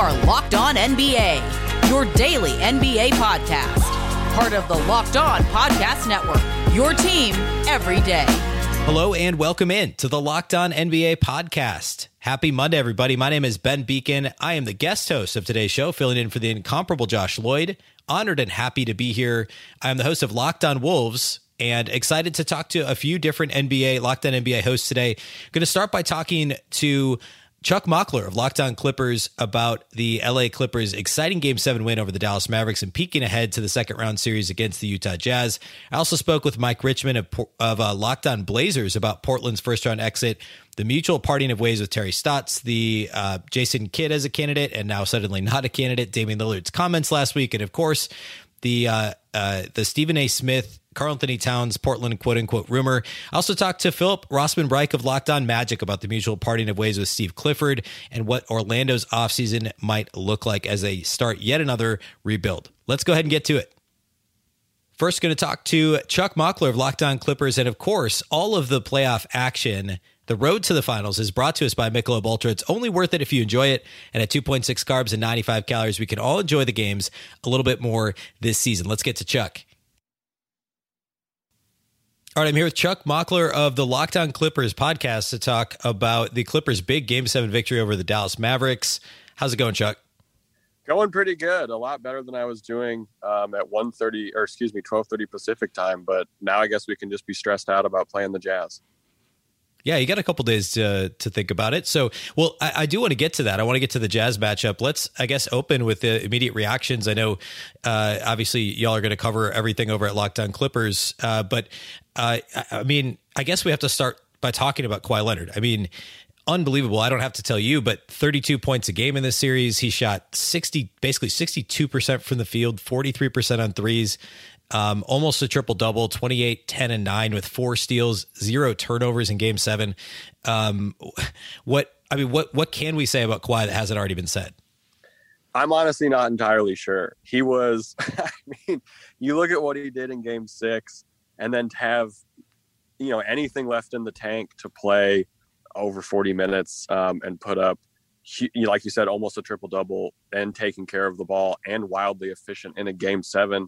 are Locked On NBA, your daily NBA podcast. Part of the Locked On Podcast Network, your team every day. Hello and welcome in to the Locked On NBA podcast. Happy Monday, everybody. My name is Ben Beecken. I am the guest host of today's show, filling in for the incomparable Josh Lloyd. Honored and happy to be here. I am the host of Locked On Wolves and excited to talk to a few different NBA, Locked On NBA hosts today. Going to start by talking to Chuck Mockler of Locked On Clippers about the LA Clippers' exciting Game 7 win over the Dallas Mavericks and peeking ahead to the second round series against the Utah Jazz. I also spoke with Mike Richman of, of uh, Locked On Blazers about Portland's first round exit, the mutual parting of ways with Terry Stotts, the uh, Jason Kidd as a candidate, and now suddenly not a candidate, Damian Lillard's comments last week, and of course, the uh, uh, the Stephen A. Smith Karl-Anthony Towns Portland quote unquote rumor. I also talked to Philip Rossman Reich of Locked On Magic about the mutual parting of ways with Steve Clifford and what Orlando's offseason might look like as they start yet another rebuild. Let's go ahead and get to it. First, going to talk to Chuck Mockler of Locked On Clippers. And of course, all of the playoff action the road to the finals is brought to us by Michelob Ultra. It's only worth it if you enjoy it. And at 2.6 carbs and 95 calories, we can all enjoy the games a little bit more this season. Let's get to Chuck. All right, I'm here with Chuck Mockler of the Locked On Clippers podcast to talk about the Clippers' big Game 7 victory over the Dallas Mavericks. How's it going, Chuck? Going pretty good. A lot better than I was doing um, at 1.30, or excuse me, 12.30 Pacific time. But now I guess we can just be stressed out about playing the Jazz. Yeah, you got a couple days to to think about it. So, well, I, I do want to get to that. I want to get to the Jazz matchup. Let's, I guess, open with the immediate reactions. I know, uh, obviously, y'all are going to cover everything over at Locked On Clippers, uh, but I mean, I guess we have to start by talking about Kawhi Leonard. I mean, unbelievable. I don't have to tell you, but 32 points a game in this series. He shot 60, basically 62% from the field, 43% on threes um, almost a triple double 28 10 and 9 with four steals zero turnovers in game seven um, what i mean what what can we say about Kawhi that hasn't already been said i'm honestly not entirely sure he was i mean you look at what he did in game six and then to have you know anything left in the tank to play over 40 minutes um, and put up like you said almost a triple double and taking care of the ball and wildly efficient in a game seven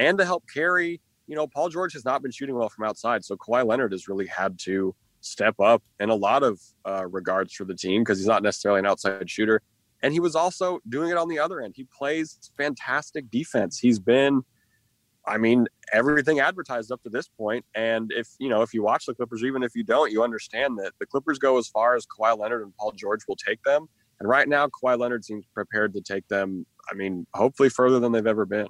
and to help carry. You know, Paul George has not been shooting well from outside, so Kawhi Leonard has really had to step up in a lot of uh, regards for the team because he's not necessarily an outside shooter. And he was also doing it on the other end. He plays fantastic defense. He's been, I mean, everything advertised up to this point. And if you know, if you watch the Clippers, even if you don't, you understand that the Clippers go as far as Kawhi Leonard and Paul George will take them. And right now, Kawhi Leonard seems prepared to take them. I mean, hopefully further than they've ever been.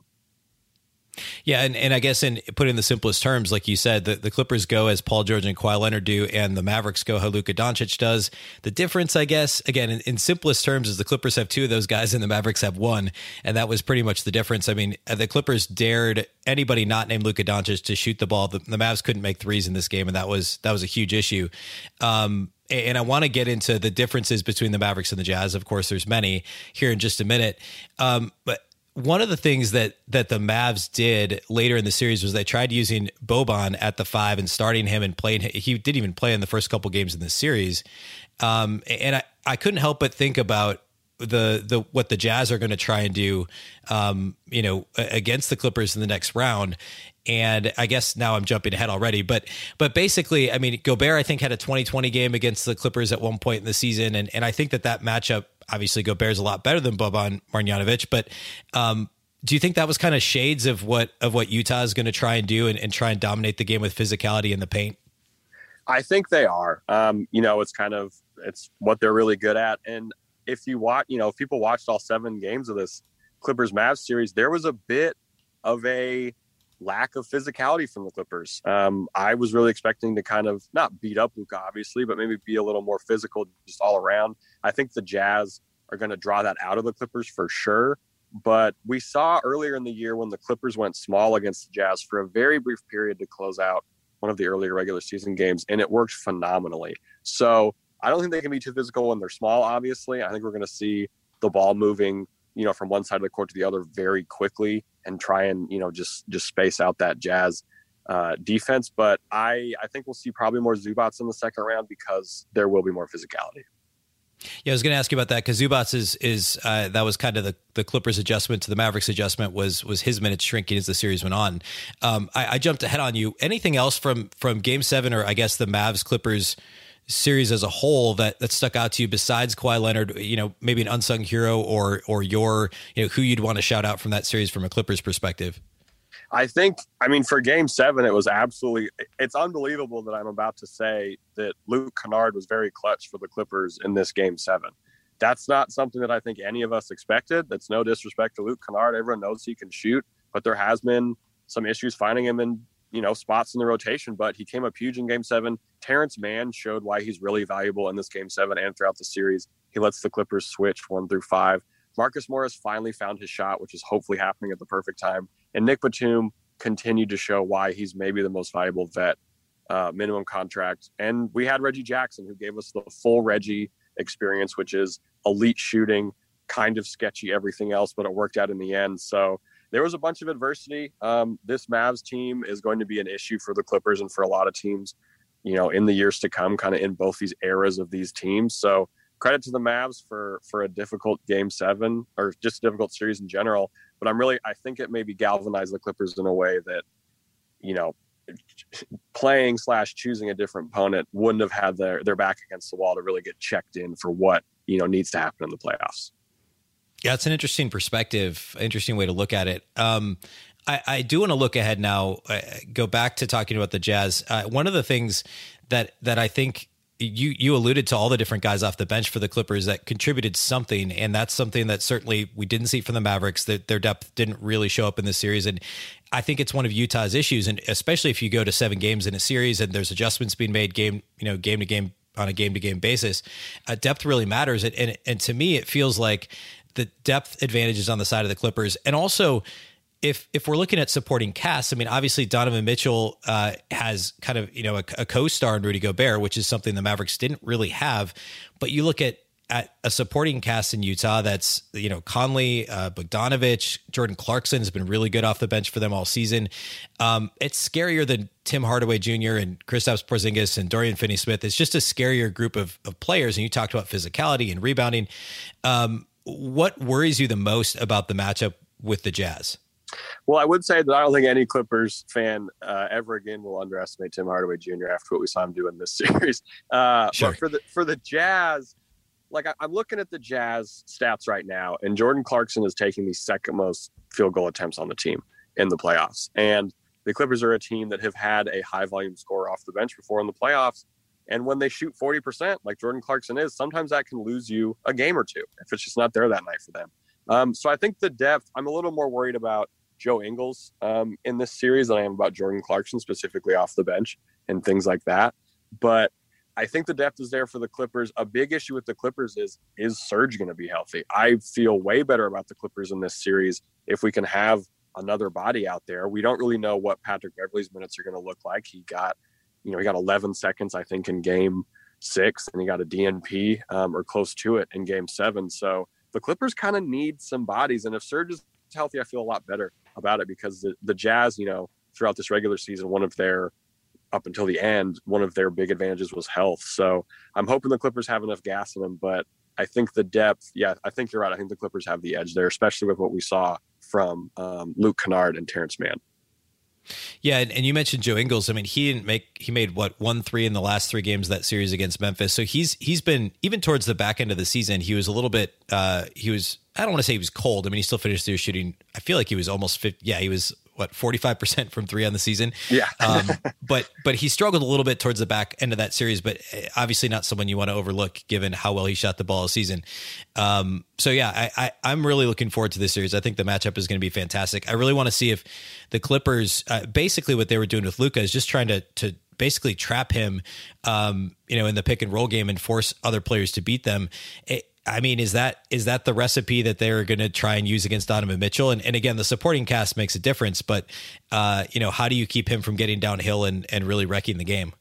Yeah, and, and I guess in put in the simplest terms, like you said, the, the Clippers go as Paul George and Kawhi Leonard do, and the Mavericks go how Luka Doncic does. The difference, I guess, again, in, in, simplest terms, is the Clippers have two of those guys and the Mavericks have one, and that was pretty much the difference. I mean, the Clippers dared anybody not named Luka Doncic to shoot the ball. The, the Mavs couldn't make threes in this game, and that was that was a huge issue. Um, and I want to get into the differences between the Mavericks and the Jazz. Of course, there's many here in just a minute. Um, but one of the things that that the Mavs did later in the series was they tried using Boban at the five and starting him and playing. He didn't even play in the first couple games in the series, um, and I, I couldn't help but think about the the what the Jazz are going to try and do, um, you know, against the Clippers in the next round. And I guess now I'm jumping ahead already, but but basically, I mean, Gobert I think had a 2020 game against the Clippers at one point in the season, and and I think that that matchup obviously Gobert's a lot better than Boban Marjanovic, but um, do you think that was kind of shades of what of what Utah is going to try and do and, and, try and dominate the game with physicality in the paint? I think they are. Um, you know, it's kind of it's what they're really good at. And if you watch, you know, if people watched all seven games of this Clippers Mavs series, there was a bit of a lack of physicality from the Clippers. Um, I was really expecting to kind of not beat up Luka, obviously, but maybe be a little more physical just all around. I think the Jazz are going to draw that out of the Clippers for sure. But we saw earlier in the year when the Clippers went small against the Jazz for a very brief period to close out one of the earlier regular season games, and it worked phenomenally. So I don't think they can be too physical when they're small, obviously. I think we're going to see the ball moving, you know, from one side of the court to the other very quickly and try and, you know, just just space out that Jazz uh, defense. But I, I think we'll see probably more Zubac in the second round because there will be more physicality. Yeah, I was going to ask you about that because Zubac is is uh, that was kind of the, the Clippers adjustment to the Mavericks adjustment was was his minutes shrinking as the series went on. Um, I, I, jumped ahead on you. Anything else from from Game Seven or I guess the Mavs Clippers series as a whole that that stuck out to you besides Kawhi Leonard? You know, maybe an unsung hero or or your you know who you'd want to shout out from that series from a Clippers perspective. I think, I mean, for game seven, it was absolutely, it's unbelievable that I'm about to say that Luke Kennard was very clutch for the Clippers in this game seven. That's not something that I think any of us expected. That's no disrespect to Luke Kennard. Everyone knows he can shoot, but there has been some issues finding him in, you know, spots in the rotation, but he came up huge in game seven. Terance Mann showed why he's really valuable in this game seven and throughout the series. He lets the Clippers switch one through five. Marcus Morris finally found his shot, which is hopefully happening at the perfect time. And Nick Batum continued to show why he's maybe the most valuable vet, uh, minimum contract. And we had Reggie Jackson, who gave us the full Reggie experience, which is elite shooting, kind of sketchy everything else, but it worked out in the end. So there was a bunch of adversity. Um, this Mavs team is going to be an issue for the Clippers and for a lot of teams, you know, in the years to come, kind of in both these eras of these teams. So credit to the Mavs for for a difficult game seven or just a difficult series in general. But I'm really I think it maybe galvanized the Clippers in a way that, you know, playing slash choosing a different opponent wouldn't have had their their back against the wall to really get checked in for what you know needs to happen in the playoffs. Yeah, it's an interesting perspective, interesting way to look at it. Um, I, I, do want to look ahead now. Uh, go back to talking about the Jazz. Uh, one of the things that that I think you you alluded to all the different guys off the bench for the Clippers that contributed something, and that's something that certainly we didn't see from the Mavericks. That their depth didn't really show up in this series, and I think it's one of Utah's issues, and especially if you go to seven games in a series and there's adjustments being made game you know game to game on a game to game basis, uh, depth really matters, and, and and to me it feels like the depth advantage is on the side of the Clippers, and also if if we're looking at supporting cast, I mean, obviously Donovan Mitchell uh, has kind of you know a, a, co-star in Rudy Gobert, which is something the Mavericks didn't really have. But you look at at a supporting cast in Utah that's you know Conley, uh, Bogdanovich, Jordan Clarkson has been really good off the bench for them all season. Um, it's scarier than Tim Hardaway Jr. and Kristaps Porzingis and Dorian Finney-Smith. It's just a scarier group of of players. And you talked about physicality and rebounding. Um, what worries you the most about the matchup with the Jazz? Well, I would say that I don't think any Clippers fan uh, ever again will underestimate Tim Hardaway Jr. after what we saw him do in this series. Uh, sure. But for the for the Jazz, like I, am looking at the Jazz stats right now, and Jordan Clarkson is taking the second most field goal attempts on the team in the playoffs. And the Clippers are a team that have had a high volume score off the bench before in the playoffs. And when they shoot 40%, like Jordan Clarkson is, sometimes that can lose you a game or two if it's just not there that night for them. Um, so I think the depth, I'm a little more worried about Joe Ingles um, in this series than I am about Jordan Clarkson specifically off the bench and things like that. But I think the depth is there for the Clippers. A big issue with the Clippers is is Serge going to be healthy? I feel way better about the Clippers in this series if we can have another body out there. We don't really know what Patrick Beverley's minutes are going to look like. He got, you know, he got 11 seconds I think in game six, and he got a DNP um, or close to it in game seven. So the Clippers kind of need some bodies, and if Serge is healthy, I feel a lot better about it because the, the Jazz, you know, throughout this regular season, one of their up until the end, one of their big advantages was health. So I'm hoping the Clippers have enough gas in them, but I think the depth, yeah, I think you're right. I think the Clippers have the edge there, especially with what we saw from um, Luke Kennard and Terance Mann. Yeah, and, you mentioned Joe Ingles. I mean, he didn't make he made what one three in the last three games of that series against Memphis. So he's he's been even towards the back end of the season. He was a little bit. Uh, he was. I don't want to say he was cold. I mean, he still finished through shooting. I feel like he was almost 50, Yeah, he was what 45% from three on the season. Yeah. um, but, but he struggled a little bit towards the back end of that series, but eh, obviously not someone you want to overlook given how well he shot the ball a season. Um, so yeah, I, I, am really looking forward to this series. I think the matchup is going to be fantastic. I really want to see if the Clippers, uh, basically what they were doing with Luka is just trying to, to, basically trap him, um, you know, in the pick and roll game and force other players to beat them. It, I mean, is that is that the recipe that they're going to try and use against Donovan Mitchell? And, and again, the supporting cast makes a difference, but uh, you know, how do you keep him from getting downhill and and really wrecking the game?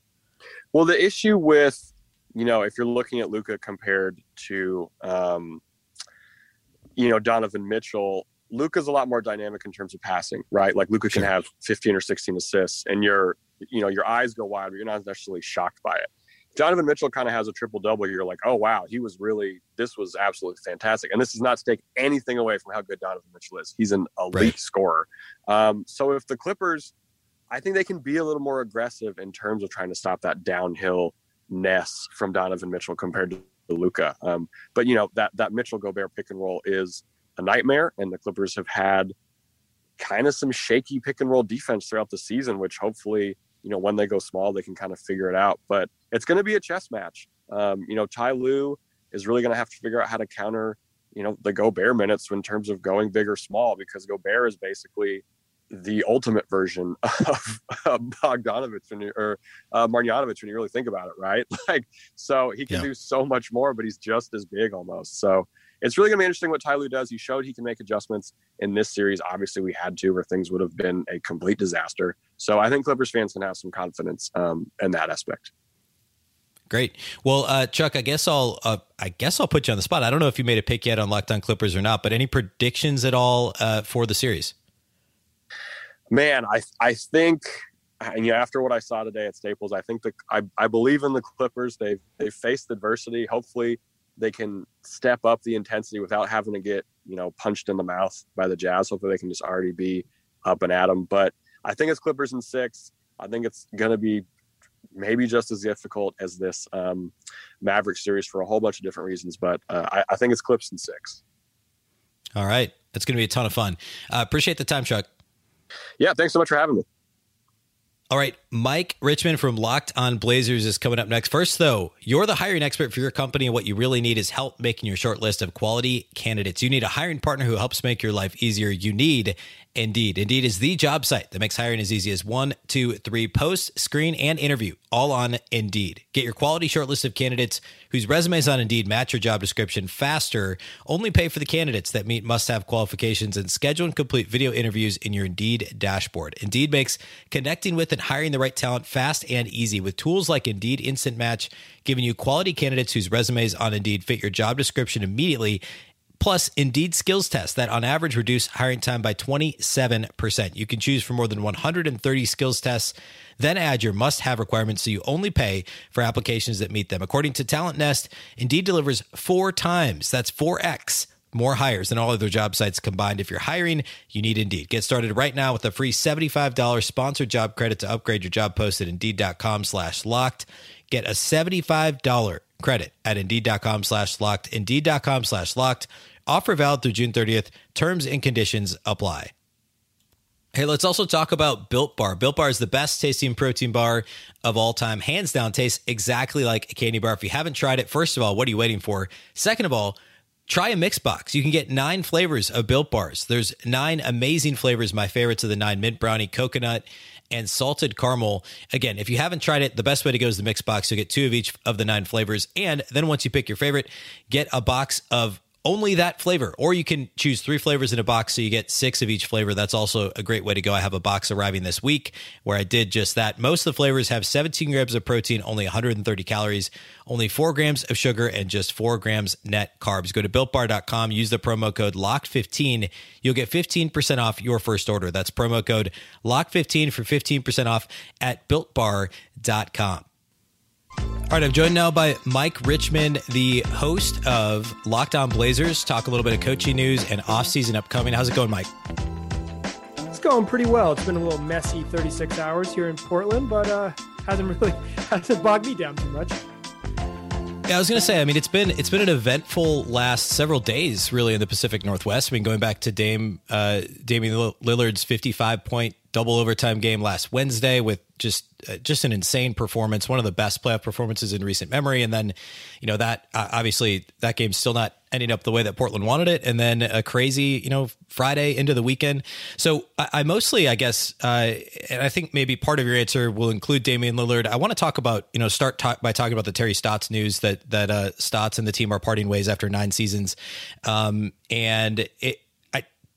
Well, the issue with you know, if you're looking at Luka compared to um, you know Donovan Mitchell, Luka's a lot more dynamic in terms of passing, right? Like Luka sure. can have 15 or 16 assists, and your you know your eyes go wide, but you're not necessarily shocked by it. Donovan Mitchell kind of has a triple double. You're like, oh wow, he was really this was absolutely fantastic. And this is not to take anything away from how good Donovan Mitchell is. He's an elite right. scorer. Um, so if the Clippers, I think they can be a little more aggressive in terms of trying to stop that downhill ness from Donovan Mitchell compared to Luka. Um, but you know that that Mitchell Gobert pick and roll is a nightmare, and the Clippers have had kind of some shaky pick and roll defense throughout the season, which hopefully you know when they go small they can kind of figure it out. But it's going to be a chess match. Um, you know, Ty Lue is really going to have to figure out how to counter you know the Gobert minutes in terms of going big or small because Gobert is basically the ultimate version of uh, Bogdanovich when you, or uh, Marjanovic when you really think about it, right? Like, so he can yeah. do so much more, but he's just as big almost. So it's really going to be interesting what Ty Lue does. He showed he can make adjustments in this series. Obviously, we had to, or things would have been a complete disaster. So I think Clippers fans can have some confidence um, in that aspect. Great. Well, uh, Chuck, I guess I'll uh, I guess I'll put you on the spot. I don't know if you made a pick yet on Locked On Clippers or not, but any predictions at all uh, for the series? Man, I I think and you know, after what I saw today at Staples, I think the I, I believe in the Clippers. They've they've faced adversity. Hopefully, they can step up the intensity without having to get you know punched in the mouth by the Jazz. Hopefully, they can just already be up and at them. But I think it's Clippers in six. I think it's going to be maybe just as difficult as this um, Maverick series for a whole bunch of different reasons. But uh, I, I, think it's Clips in six. All right, it's going to be a ton of fun. Uh, appreciate the time, Chuck. Yeah, thanks so much for having me. All right, Mike Richman from Locked On Blazers is coming up next. First, though, you're the hiring expert for your company, and what you really need is help making your short list of quality candidates. You need a hiring partner who helps make your life easier. You need Indeed. Indeed is the job site that makes hiring as easy as one, two, three post, screen, and interview, all on Indeed. Get your quality shortlist of candidates whose resumes on Indeed match your job description faster. Only pay for the candidates that meet must have qualifications and schedule and complete video interviews in your Indeed dashboard. Indeed makes connecting with and hiring the right talent fast and easy with tools like Indeed Instant Match, giving you quality candidates whose resumes on Indeed fit your job description immediately plus Indeed skills tests that on average reduce hiring time by 27%. You can choose from more than 130 skills tests, then add your must have requirements so you only pay for applications that meet them. According to Talent Nest, Indeed delivers four times, that's 4x. More hires than all other job sites combined. If you're hiring, you need Indeed. Get started right now with a free $75 sponsored job credit to upgrade your job post at Indeed.com slash locked. Get a $75 credit at Indeed.com slash locked. Indeed.com slash locked. Offer valid through June 30th. Terms and conditions apply. Hey, let's also talk about Built Bar. Built Bar is the best tasting protein bar of all time. Hands down, tastes exactly like a candy bar. If you haven't tried it, first of all, what are you waiting for? Second of all, try a mix box. You can get nine flavors of Built Bars. There's nine amazing flavors. My favorites are the nine mint brownie, coconut, and salted caramel. Again, if you haven't tried it, the best way to go is the mix box. You'll get two of each of the nine flavors. And then once you pick your favorite, get a box of only that flavor. Or you can choose three flavors in a box so you get six of each flavor. That's also a great way to go. I have a box arriving this week where I did just that. Most of the flavors have 17 grams of protein, only 130 calories, only four grams of sugar, and just four grams net carbs. Go to builtbar.com, use the promo code LOCKED15. You'll get 15% off your first order. That's promo code LOCK15 for 15% off at builtbar.com. All right, I'm joined now by Mike Richman, the host of Locked On Blazers. Talk a little bit of coaching news and offseason upcoming. How's it going, Mike? It's going pretty well. It's been a little messy 36 hours here in Portland, but uh, hasn't really hasn't bogged me down too much. Yeah, I was gonna say. I mean, it's been it's been an eventful last several days, really, in the Pacific Northwest. I mean, going back to Dame uh, Damian Lillard's 55 point double overtime game last Wednesday with just uh, just an insane performance, one of the best playoff performances in recent memory. And then, you know, that uh, obviously that game's still not ending up the way that Portland wanted it. And then a crazy, you know, Friday into the weekend. So I, I mostly, I guess, uh, and I think maybe part of your answer will include Damian Lillard. I want to talk about, you know, start talk, by talking about the Terry Stotts news that that uh, Stotts and the team are parting ways after nine seasons. Um, and it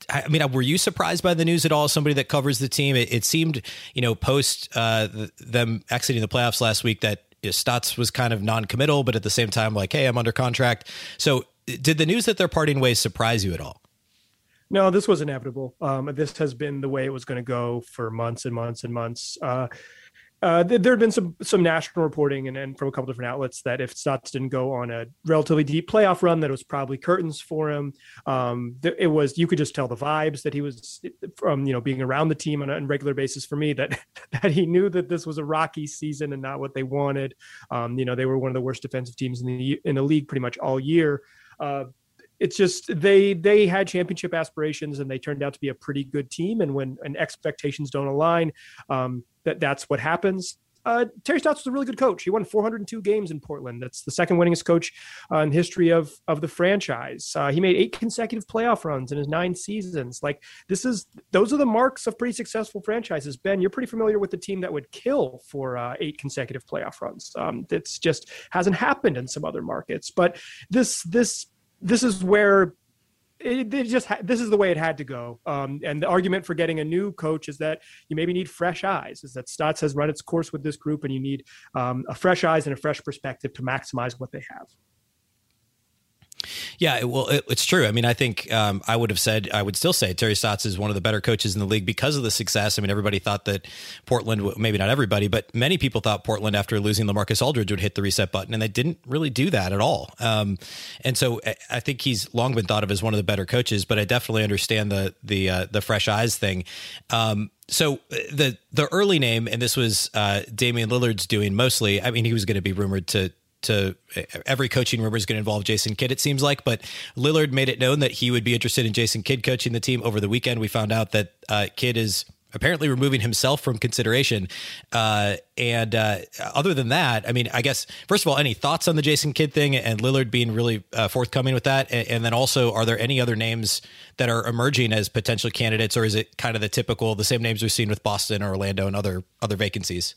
I mean, were you surprised by the news at all? Somebody that covers the team, it, it seemed, you know, post uh, them exiting the playoffs last week that Stotts was kind of non-committal, but at the same time, like, hey, I'm under contract. So, did the news that they're parting ways surprise you at all? No, this was inevitable. Um, this has been the way it was going to go for months and months and months. Uh, uh, there had been some some national reporting and, and from a couple different outlets that if Stotts didn't go on a relatively deep playoff run, that it was probably curtains for him. Um, it was you could just tell the vibes that he was from you know being around the team on a regular basis. For me, that that he knew that this was a rocky season and not what they wanted. Um, you know, they were one of the worst defensive teams in the in the league pretty much all year. Uh, it's just they they had championship aspirations and they turned out to be a pretty good team. And when and expectations don't align, um, that that's what happens. Uh, Terry Stotts was a really good coach. He won 402 games in Portland. That's the second winningest coach uh, in history of of the franchise. Uh, he made eight consecutive playoff runs in his nine seasons. Like this is those are the marks of pretty successful franchises. Ben, you're pretty familiar with the team that would kill for uh, eight consecutive playoff runs. Um, that's just hasn't happened in some other markets. But this this this is where it, it just ha- this is the way it had to go. Um, and the argument for getting a new coach is that you maybe need fresh eyes. Is that Stotts has run its course with this group, and you need um, a fresh eyes and a fresh perspective to maximize what they have. Yeah, well, it, it's true. I mean, I think um, I would have said, I would still say Terry Stotts is one of the better coaches in the league because of the success. I mean, everybody thought that Portland, maybe not everybody, but many people thought Portland after losing LaMarcus Aldridge would hit the reset button, and they didn't really do that at all. Um, and so I think he's long been thought of as one of the better coaches, but I definitely understand the the uh, the fresh eyes thing. Um, so uh, the the early name, and this was uh, Damian Lillard's doing mostly. I mean, he was going to be rumored to to every coaching rumor is going to involve Jason Kidd, it seems like. But Lillard made it known that he would be interested in Jason Kidd coaching the team over the weekend. We found out that uh, Kidd is apparently removing himself from consideration. Uh, and uh, other than that, I mean, I guess, first of all, any thoughts on the Jason Kidd thing and Lillard being really uh, forthcoming with that? And, and, then also, are there any other names that are emerging as potential candidates, or is it kind of the typical, the same names we've seen with Boston or Orlando and other other vacancies?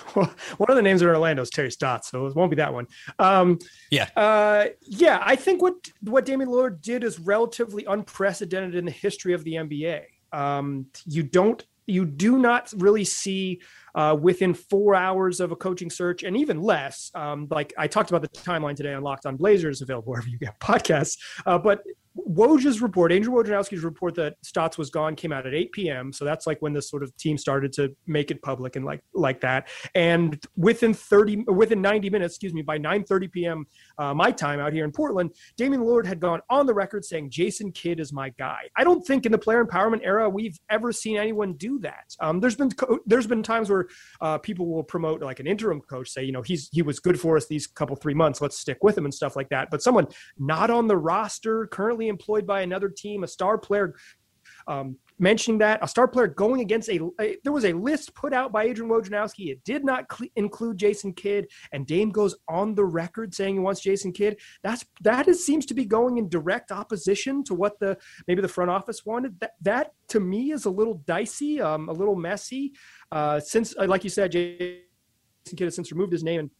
one of the names in Orlando is Terry Stotts, so it won't be that one. Um, yeah, uh, yeah. I think what what Damian Lillard did is relatively unprecedented in the history of the NBA. Um, you don't, you do not really see uh, within four hours of a coaching search, and even less. Um, like I talked about the timeline today on Locked On Blazers, available wherever you get podcasts. Uh, but Woj's report, Andrew Wojnarowski's report that Stotts was gone came out at 8 p.m. So that's like when this sort of team started to make it public and like like that. And within 30, within 90 minutes, excuse me, by 9:30 p.m. Uh, my time out here in Portland, Damian Lillard had gone on the record saying Jason Kidd is my guy. I don't think in the player empowerment era we've ever seen anyone do that. Um, there's been co- there's been times where uh, people will promote like an interim coach, say you know he's he was good for us these couple three months, let's stick with him and stuff like that. But someone not on the roster currently currently employed by another team, a star player um, mentioning that a star player going against a, a, there was a list put out by Adrian Wojnarowski. It did not cl- include Jason Kidd, and Dame goes on the record saying he wants Jason Kidd. That's that is, seems to be going in direct opposition to what the maybe the front office wanted. That that to me is a little dicey, um, a little messy. Uh, since, uh, like you said, Jason Kidd has since removed his name and.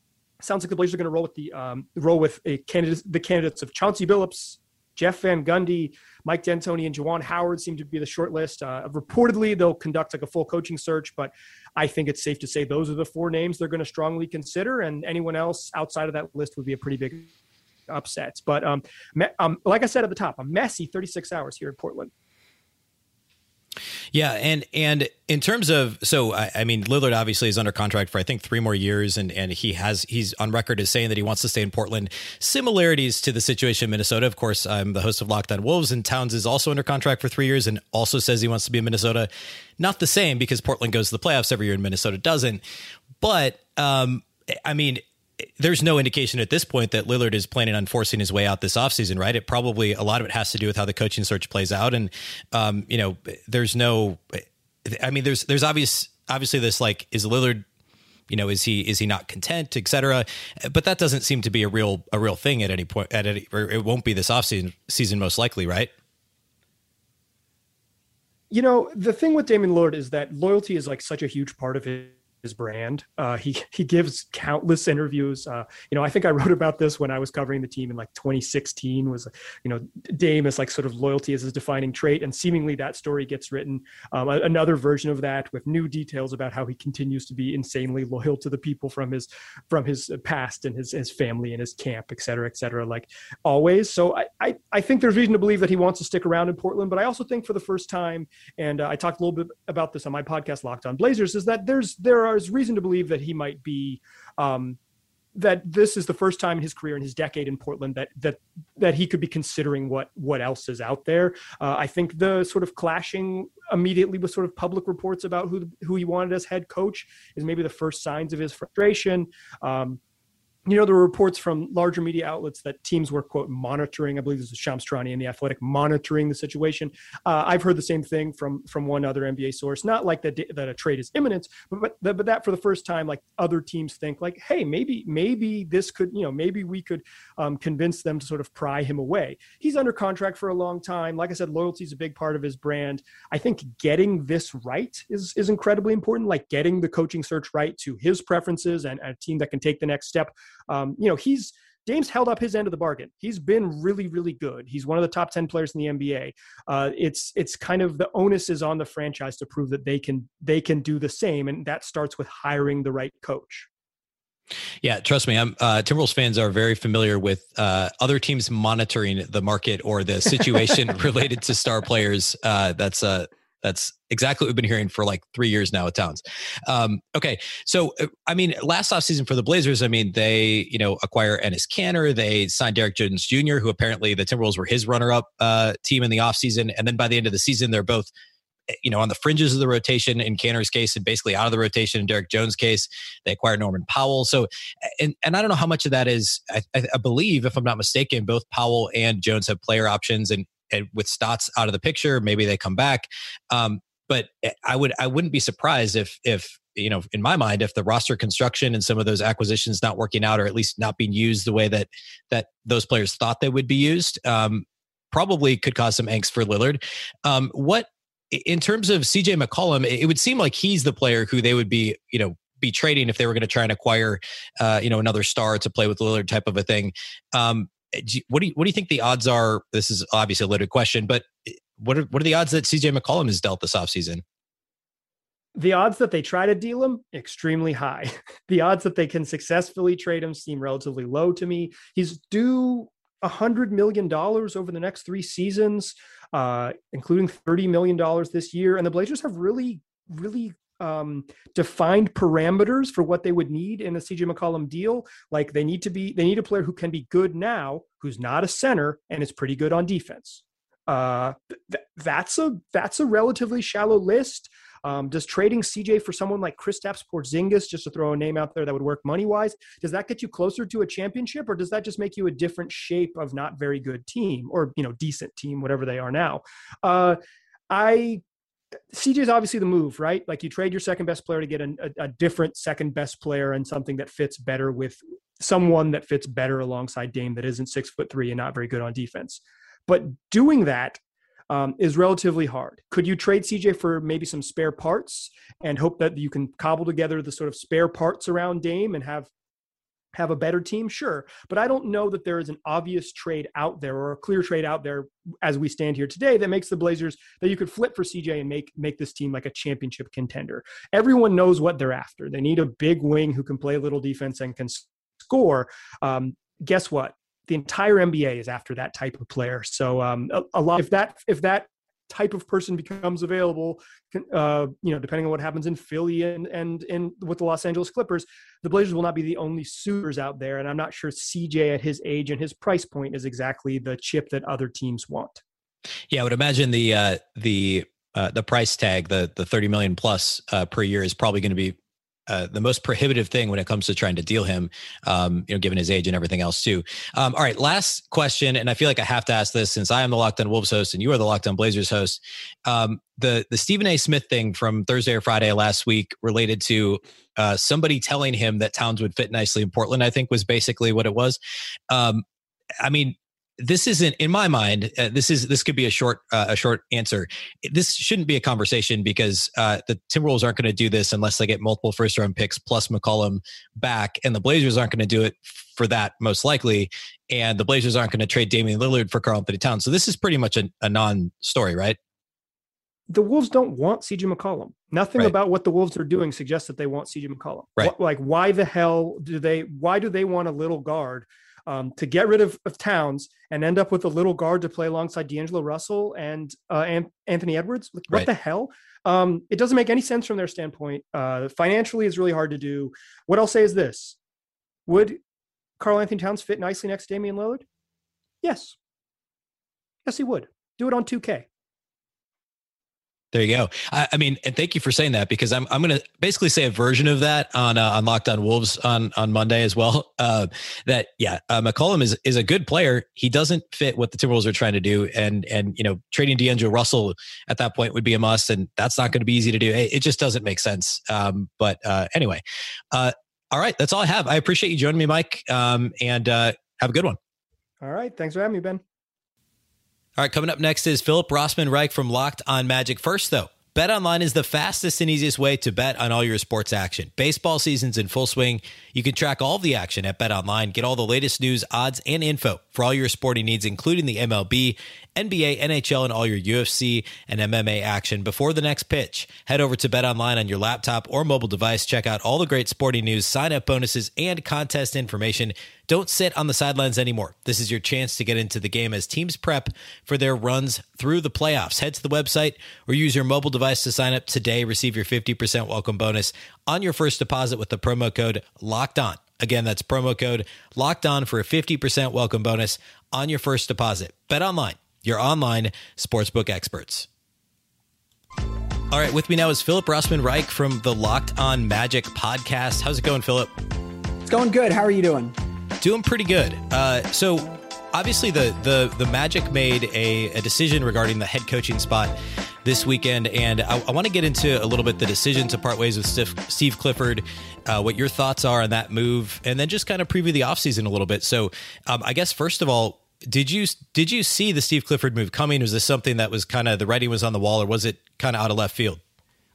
Sounds like the Blazers are going to roll with the um, roll with a candidate, the candidates of Chauncey Billups, Jeff Van Gundy, Mike D'Antoni, and Juwan Howard seem to be the short list. Uh, reportedly, they'll conduct like a full coaching search, but I think it's safe to say those are the four names they're going to strongly consider, and anyone else outside of that list would be a pretty big upset. But um, um, like I said at the top, a messy 36 hours here in Portland. Yeah, and and in terms of so I, I, mean Lillard obviously is under contract for I think three more years, and and he has he's on record as saying that he wants to stay in Portland. Similarities to the situation in Minnesota. Of course, I'm the host of Locked On Wolves, and Towns is also under contract for three years, and also says he wants to be in Minnesota. Not the same because Portland goes to the playoffs every year, and Minnesota doesn't. But um, I mean, there's no indication at this point that Lillard is planning on forcing his way out this offseason, right? It probably a lot of it has to do with how the coaching search plays out, and um, you know, there's no, I mean, there's there's obvious obviously this like is Lillard, you know, is he is he not content, et cetera, but that doesn't seem to be a real a real thing at any point at any, or it won't be this offseason season most likely, right? You know, the thing with Damian Lillard is that loyalty is like such a huge part of his his brand. Uh, he he gives countless interviews. Uh, you know, I think I wrote about this when I was covering the team in like 2016. Was you know, Dame is like sort of loyalty as his defining trait, and seemingly that story gets written. Um, another version of that with new details about how he continues to be insanely loyal to the people from his from his past and his his family and his camp, et cetera, et cetera. Like always. So I I, I think there's reason to believe that he wants to stick around in Portland, but I also think for the first time, and uh, I talked a little bit about this on my podcast, Locked On Blazers, is that there's there is reason to believe that he might be um, that this is the first time in his career in his decade in Portland that that that he could be considering what what else is out there. Uh, I think the sort of clashing immediately with sort of public reports about who who he wanted as head coach is maybe the first signs of his frustration. Um, you know, there were reports from larger media outlets that teams were, quote, monitoring. I believe this is Shams Charania in The Athletic, monitoring the situation. Uh, I've heard the same thing from from one other NBA source. Not like that that a trade is imminent, but but, but that for the first time, like other teams think, like, hey, maybe maybe this could, you know, maybe we could um, convince them to sort of pry him away. He's under contract for a long time. Like I said, loyalty is a big part of his brand. I think getting this right is is incredibly important. Like getting the coaching search right to his preferences and, and a team that can take the next step um, you know, he's Dame's held up his end of the bargain. He's been really, really good. He's one of the top ten players in the NBA. Uh, it's it's kind of the onus is on the franchise to prove that they can they can do the same, and that starts with hiring the right coach. Yeah, trust me, I'm uh, Timberwolves fans are very familiar with uh, other teams monitoring the market or the situation related to star players. Uh, that's uh, that's exactly what we've been hearing for like three years now at Towns. Um, okay, so uh, I mean, last offseason for the Blazers, I mean, they you know acquire Enes Kanter, they signed Derrick Jones Jr., who apparently the Timberwolves were his runner-up uh, team in the offseason, and then by the end of the season, they're both eh, you know on the fringes of the rotation in Kanter's case, and basically out of the rotation in Derrick Jones' case. They acquired Norman Powell. So, and and I don't know how much of that is. I, I believe, if I'm not mistaken, both Powell and Jones have player options, and and with Stotts out of the picture, maybe they come back. Um, but eh, I would I wouldn't be surprised if if you know in my mind if the roster construction and some of those acquisitions not working out or at least not being used the way that that those players thought they would be used um, probably could cause some angst for Lillard. Um, what in terms of CJ McCollum, it would seem like he's the player who they would be you know be trading if they were going to try and acquire uh, you know another star to play with Lillard type of a thing. Um, what do you what do you think the odds are? This is obviously a loaded question, but eh, what are what are the odds that CJ McCollum is dealt this offseason? The odds that they try to deal him extremely high. the odds that they can successfully trade him seem relatively low to me. He's due a hundred million dollars over the next three seasons, uh, including thirty million dollars this year. And the Blazers have really, really um, defined parameters for what they would need in a CJ McCollum deal. Like they need to be, they need a player who can be good now, who's not a center and is pretty good on defense. Uh, th- that's a that's a relatively shallow list. Um, does trading CJ for someone like Kristaps Porzingis, just to throw a name out there that would work money wise, does that get you closer to a championship, or does that just make you a different shape of not very good team or you know decent team, whatever they are now? Uh, I CJ is obviously the move, right? Like you trade your second best player to get a, a, a, different second best player and something that fits better with someone that fits better alongside Dame that isn't six foot three and not very good on defense. But doing that um, is relatively hard. Could you trade CJ for maybe some spare parts and hope that you can cobble together the sort of spare parts around Dame and have have a better team? Sure. But I don't know that there is an obvious trade out there or a clear trade out there as we stand here today that makes the Blazers that you could flip for CJ and make make this team like a championship contender. Everyone knows what they're after. They need a big wing who can play a little defense and can score. Um, guess what? The entire NBA is after that type of player. So um, a, a lot if that if that type of person becomes available, uh, you know, depending on what happens in Philly and and and with the Los Angeles Clippers, the Blazers will not be the only suitors out there. And I'm not sure CJ at his age and his price point is exactly the chip that other teams want. Yeah, I would imagine the uh, the uh, the price tag, the the 30 million plus uh, per year, is probably going to be uh, the most prohibitive thing when it comes to trying to deal him, um, you know, given his age and everything else too. Um, all right, last question, and I feel like I have to ask this since I am the Locked On Wolves host and you are the Locked On Blazers host. Um, the the Stephen A. Smith thing from Thursday or Friday last week related to uh, somebody telling him that Towns would fit nicely in Portland. I think was basically what it was. Um, I mean, this isn't in my mind uh, this is this could be a short uh, a short answer this shouldn't be a conversation because uh, the timberwolves aren't going to do this unless they get multiple first round picks plus mccollum back and the blazers aren't going to do it for that most likely and the blazers aren't going to trade damian lillard for karl-anthony towns so this is pretty much a, a non-story right the Wolves don't want CJ McCollum. Nothing right. about what the Wolves are doing suggests that they want CJ McCollum. Right. Like, why the hell do they? Why do they want a little guard um, to get rid of, of Towns and end up with a little guard to play alongside D'Angelo Russell and uh, Anthony Edwards. What right. the hell? Um, it doesn't make any sense from their standpoint. Uh, financially, it's really hard to do. What I'll say is this: Would Karl-Anthony Towns fit nicely next to Damian Lillard? Yes. Yes, he would. Do it on 2K. There you go. I, I, mean, and thank you for saying that because I'm I'm going to basically say a version of that on uh, on Locked On Wolves on on Monday as well. Uh, that yeah, uh, McCollum is is a good player. He doesn't fit what the Timberwolves are trying to do, and and you know trading D'Angelo Russell at that point would be a must, and that's not going to be easy to do. It, it, just doesn't make sense. Um, but uh, anyway, uh, all right, that's all I have. I appreciate you joining me, Mike, um, and uh, have a good one. All right, thanks for having me, Ben. All right, coming up next is Philip Rossman Reich from Locked on Magic. First, though, Bet Online is the fastest and easiest way to bet on all your sports action. Baseball season's in full swing. You can track all the action at Bet Online. Get all the latest news, odds, and info for all your sporting needs, including the MLB, NBA, NHL, and all your UFC and MMA action before the next pitch. Head over to Bet Online on your laptop or mobile device. Check out all the great sporting news, sign up bonuses, and contest information. Don't sit on the sidelines anymore. This is your chance to get into the game as teams prep for their runs through the playoffs. Head to the website or use your mobile device to sign up today. Receive your 50% welcome bonus on your first deposit with the promo code LOCKED ON. Again, that's promo code LOCKED ON for a 50% welcome bonus on your first deposit. Bet online your online sportsbook experts. All right, with me now is Philip Rossman Reich from the Locked On Magic podcast. How's it going, Philip? It's going good. How are you doing? Doing pretty good. Uh, so, obviously, the the the Magic made a, a decision regarding the head coaching spot this weekend, and I, I want to get into a little bit the decision to part ways with Steve, Steve Clifford, uh, what your thoughts are on that move, and then just kind of preview the offseason a little bit. So, um, I guess first of all, did you did you see the Steve Clifford move coming? Was this something that was kind of the writing was on the wall, or was it kind of out of left field?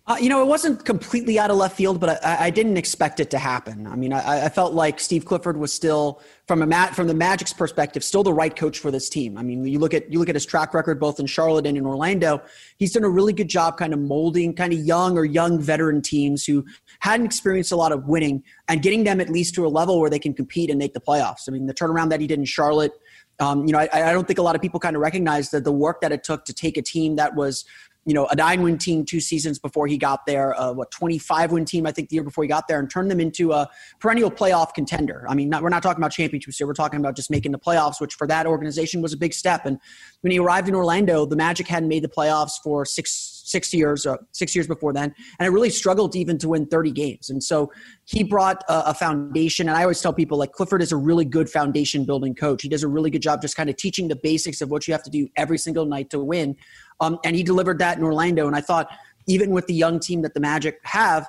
Uh, you know, it wasn't completely out of left field, but I, I didn't expect it to happen. I mean, I, I, felt like Steve Clifford was still, from a mat, from the Magic's perspective, still the right coach for this team. I mean, you look at you look at his track record both in Charlotte and in Orlando. He's done a really good job, kind of molding kind of young or young veteran teams who hadn't experienced a lot of winning and getting them at least to a level where they can compete and make the playoffs. I mean, the turnaround that he did in Charlotte um, you know, I, I, don't think a lot of people kind of recognize that the work that it took to take a team that was, you know, a nine win team two seasons before he got there, uh, what, 25 win team, I think, the year before he got there, and turn them into a perennial playoff contender. I mean, not, we're not talking about championships here. We're talking about just making the playoffs, which for that organization was a big step. And when he arrived in Orlando, the Magic hadn't made the playoffs for six six years, uh, six years before then, and it really struggled even to win 30 games. And so he brought a, a, foundation. And I always tell people like Clifford is a really good foundation building coach. He does a really good job just kind of teaching the basics of what you have to do every single night to win. Um, and he delivered that in Orlando. And I thought even with the young team that the Magic have,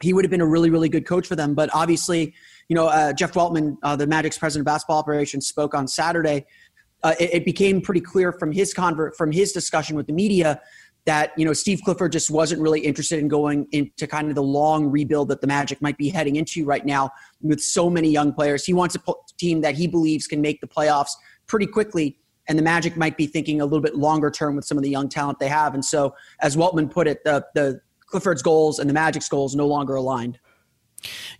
he would have been a really, really good coach for them. But obviously, you know, uh, Jeff Weltman, uh, the Magic's president of basketball operations, spoke on Saturday. Uh, it, became pretty clear from his convert from his discussion with the media that you know Steve Clifford just wasn't really interested in going into kind of the long rebuild that the Magic might be heading into right now with so many young players. He wants a team that he believes can make the playoffs pretty quickly, and the Magic might be thinking a little bit longer term with some of the young talent they have. And so, as Weltman put it, the the Clifford's goals and the Magic's goals no longer aligned.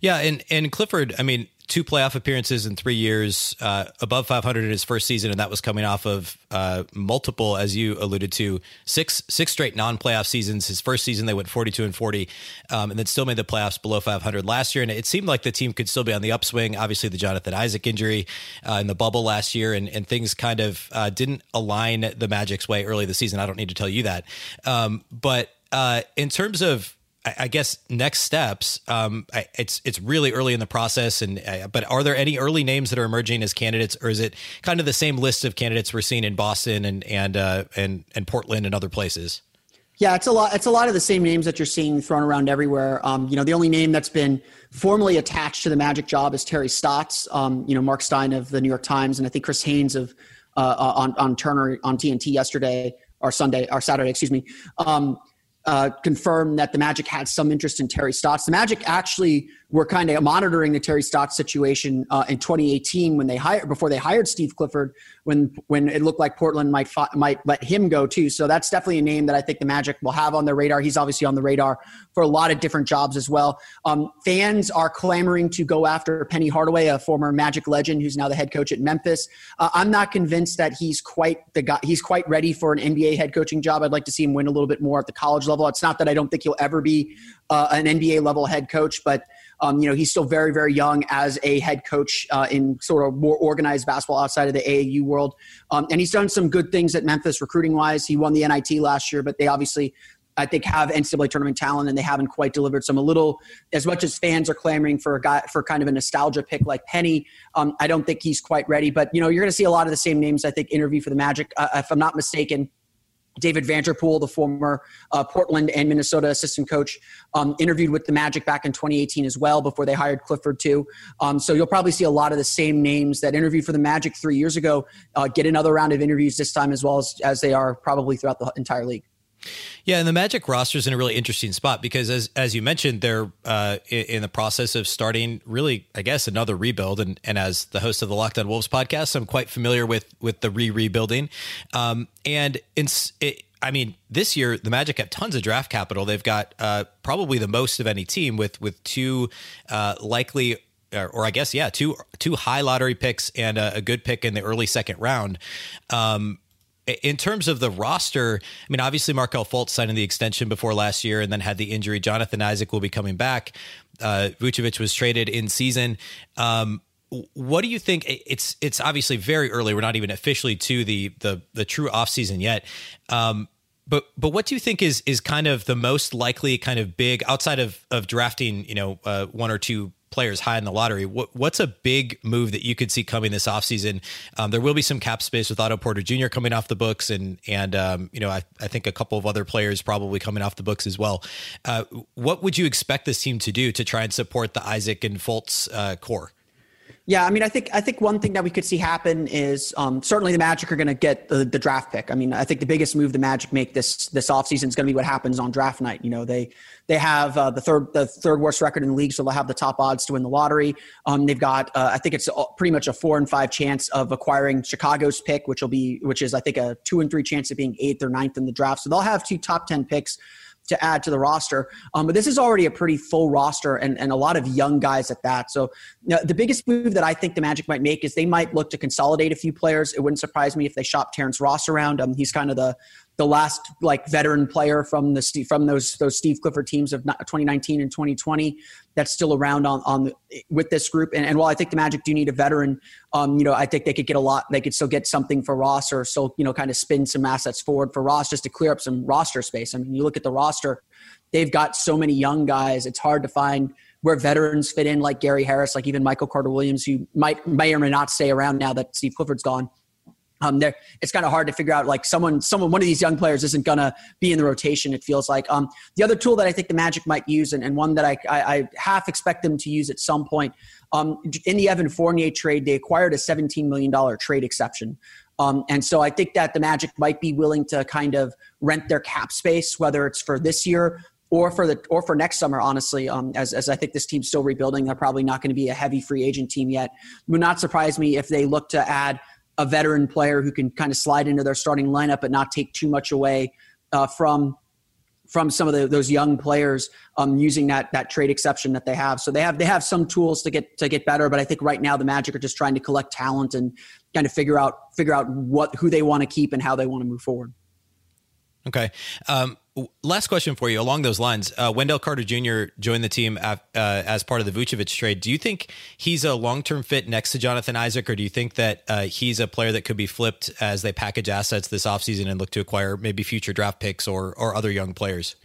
Yeah, and and Clifford, I mean, two playoff appearances in three years, uh, above 500 in his first season, and that was coming off of uh, multiple, as you alluded to, six six straight non-playoff seasons. His first season they went 42 and 40, um, and then still made the playoffs below 500 last year. And it seemed like the team could still be on the upswing. Obviously, the Jonathan Isaac injury uh, in the bubble last year, and, and things kind of uh, didn't align the Magic's way early this season. I don't need to tell you that, um, but uh, in terms of I guess next steps. Um, it's it's really early in the process, and uh, but are there any early names that are emerging as candidates, or is it kind of the same list of candidates we're seeing in Boston and and uh, and and Portland and other places? Yeah, it's a lot. It's a lot of the same names that you're seeing thrown around everywhere. Um, you know, the only name that's been formally attached to the Magic job is Terry Stotts. Um, you know, Marc Stein of the New York Times, and I think Chris Haynes of uh, on on Turner on TNT yesterday or Sunday or Saturday, excuse me. Uh, confirmed that the Magic had some interest in Terry Stotts. The Magic actually were kind of monitoring the Terry Stotts situation uh, in 2018 when they hired before they hired Steve Clifford when when it looked like Portland might might let him go too. So that's definitely a name that I think the Magic will have on their radar. He's obviously on the radar for a lot of different jobs as well. Um, fans are clamoring to go after Penny Hardaway, a former Magic legend who's now the head coach at Memphis. Uh, I'm not convinced that he's quite the guy. He's quite ready for an NBA head coaching job. I'd like to see him win a little bit more at the college level. It's not that I don't think he'll ever be uh, an NBA level head coach, but um, you know, he's still very, very young as a head coach uh, in sort of more organized basketball outside of the AAU world. Um, and he's done some good things at Memphis recruiting wise. He won the NIT last year, but they obviously I think have NCAA tournament talent and they haven't quite delivered. Some a little as much as fans are clamoring for a guy for kind of a nostalgia pick like Penny. Um, I don't think he's quite ready. But you know, you're going to see a lot of the same names. I think interview for the Magic. Uh, if I'm not mistaken, David Vanterpool, the former uh, Portland and Minnesota assistant coach, um, interviewed with the Magic back in 2018 as well before they hired Clifford too. Um, so you'll probably see a lot of the same names that interviewed for the Magic three years ago uh, get another round of interviews this time as well as, as they are probably throughout the entire league. Yeah, and the Magic roster is in a really interesting spot because, as as you mentioned, they're uh, in the process of starting really, I guess, another rebuild. And and as the host of the Locked On Wolves podcast, I'm quite familiar with with the re rebuilding. Um, and in, it, I mean, this year the Magic have tons of draft capital. They've got uh, probably the most of any team with with two uh, likely or, I guess yeah, two two high lottery picks and a, a, good pick in the early second round. Um, in terms of the roster, I mean, obviously Markelle Fultz signing the extension before last year and then had the injury. Jonathan Isaac will be coming back. Uh, Vucevic was traded in season. Um, what do you think? It's it's obviously very early. We're not even officially to the the the true off season yet. Um, but but what do you think is is kind of the most likely kind of big outside of of drafting you know uh, one or two players high in the lottery. What, what's a big move that you could see coming this offseason? Um, there will be some cap space with Otto Porter Jr. coming off the books, and and um, you know I, I think a couple of other players probably coming off the books as well. Uh, what would you expect this team to do to try and support the Isaac and Fultz uh, core? Yeah, I mean, I think I think one thing that we could see happen is um, certainly the Magic are going to get the, the, draft pick. I mean, I think the biggest move the Magic make this this offseason is going to be what happens on draft night. You know, they they have uh, the third the third worst record in the league, so they'll have the top odds to win the lottery. Um, they've got uh, I think it's pretty much a four and five chance of acquiring Chicago's pick, which will be which is I think a two and three chance of being eighth or ninth in the draft. So they'll have two top ten picks to add to the roster. Um, but this is already a pretty full roster and, and a lot of young guys at that. So you know, the biggest move that I think the Magic might make is they might look to consolidate a few players. It wouldn't surprise me if they shop Terrence Ross around. Um, he's kind of the the last like veteran player from the from those those Steve Clifford teams of 2019 and 2020 that's still around on on with this group. And, and while I think the Magic do need a veteran, um, you know, I think they could get a lot. They could still get something for Ross, or still you know kind of spin some assets forward for Ross just to clear up some roster space. I mean, you look at the roster; they've got so many young guys. It's hard to find where veterans fit in, like Gary Harris, like even Michael Carter Williams, who might may or may not stay around now that Steve Clifford's gone um, there it's kind of hard to figure out like someone someone one of these young players isn't gonna be in the rotation it feels like. Um, the other tool that i think the magic might use and, and one that I, I, I, half expect them to use at some point um, in the evan fournier trade they acquired a $17 million trade exception. Um, and so i think that the magic might be willing to kind of rent their cap space whether it's for this year or for the or for next summer, honestly, um, as, as I think this team's still rebuilding, they're probably not going to be a heavy free agent team yet. Would not surprise me if they look to add a veteran player who can kind of slide into their starting lineup but not take too much away uh, from from some of the, those young players um, using that that trade exception that they have. So they have they have some tools to get to get better, but I think right now the Magic are just trying to collect talent and kind of figure out figure out what who they want to keep and how they want to move forward. Okay. Um, last question for you along those lines. Uh, Wendell Carter Jr. joined the team uh, as part of the Vucevic trade. Do you think he's a long term fit next to Jonathan Isaac, or do you think that uh, he's a player that could be flipped as they package assets this offseason and look to acquire maybe future draft picks or, or other young players?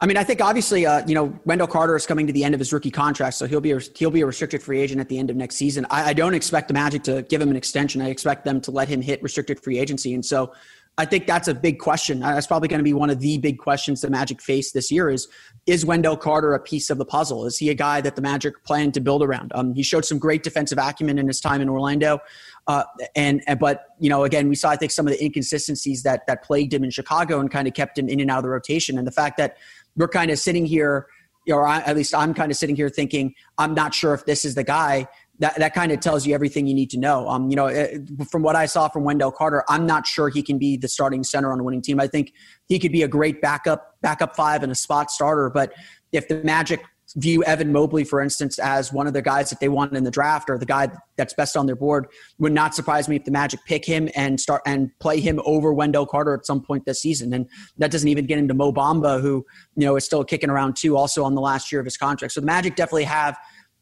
I mean, I think obviously, uh, you know, Wendell Carter is coming to the end of his rookie contract, so he'll be a, he'll be a restricted free agent at the end of next season. I, I don't expect the Magic to give him an extension. I expect them to let him hit restricted free agency, and so I think that's a big question. That's probably going to be one of the big questions the Magic face this year is is Wendell Carter a piece of the puzzle? Is he a guy that the Magic plan to build around? Um, he showed some great defensive acumen in his time in Orlando. Uh, and, and but you know, again, we saw I think some of the inconsistencies that that plagued him in Chicago and kind of kept him in and out of the rotation. And the fact that we're kind of sitting here, or I, at least I'm kind of sitting here thinking I'm not sure if this is the guy. That, that kind of tells you everything you need to know. Um, you know, eh, from what I saw from Wendell Carter, I'm not sure he can be the starting center on a winning team. I think he could be a great backup, backup five and a spot starter. But if the Magic view Evan Mobley, for instance, as one of the guys that they want in the draft or the guy that's best on their board. Would not surprise me if the Magic pick him and start and play him over Wendell Carter at some point this season. And that doesn't even get into Mo Bamba, who you know is still kicking around too, also on the last year of his contract. So the Magic definitely have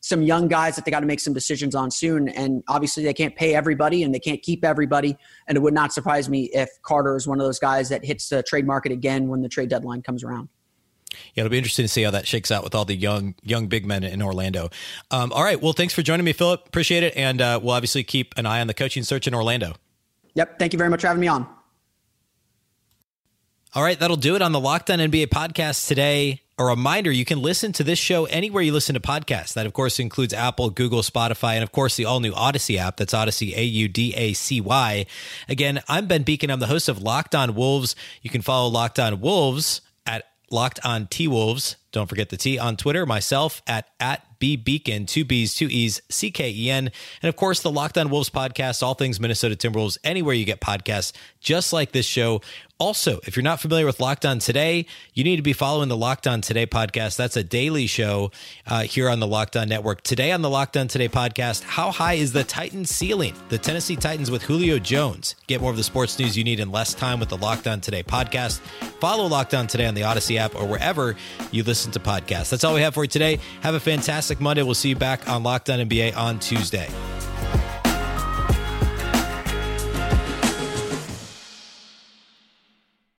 some young guys that they got to make some decisions on soon. And obviously, they can't pay everybody and they can't keep everybody. And it would not surprise me if Carter is one of those guys that hits the trade market again when the trade deadline comes around. Yeah, it'll be interesting to see how that shakes out with all the young young big men in Orlando. Um, all right, well, thanks for joining me, Philip. Appreciate it, and uh, we'll obviously keep an eye on the coaching search in Orlando. Yep, thank you very much for having me on. All right, that'll do it on the Locked On NBA podcast today. A reminder you can listen to this show anywhere you listen to podcasts. That, of course, includes Apple, Google, Spotify, and, of course, the all new Audacy app. That's Audacy, A U D A C Y. Again, I'm Ben Beecken. I'm the host of Locked On Wolves. You can follow Locked On Wolves at Locked on T Wolves. Don't forget the T on Twitter. Myself at at B Beecken, two B's, two E's, C K E N, and of course the Locked On Wolves podcast. All things Minnesota Timberwolves. Anywhere you get podcasts, just like this show. Also, if you're not familiar with Locked On Today, you need to be following the Locked On Today podcast. That's a daily show uh, here on the Locked On Network. Today on the Locked On Today podcast, how high is the Titans ceiling? The Tennessee Titans with Julio Jones. Get more of the sports news you need in less time with the Locked On Today podcast. Follow Locked On Today on the Audacy app or wherever you listen to podcasts. That's all we have for you today. Have a fantastic Monday. We'll see you back on Locked On NBA on Tuesday.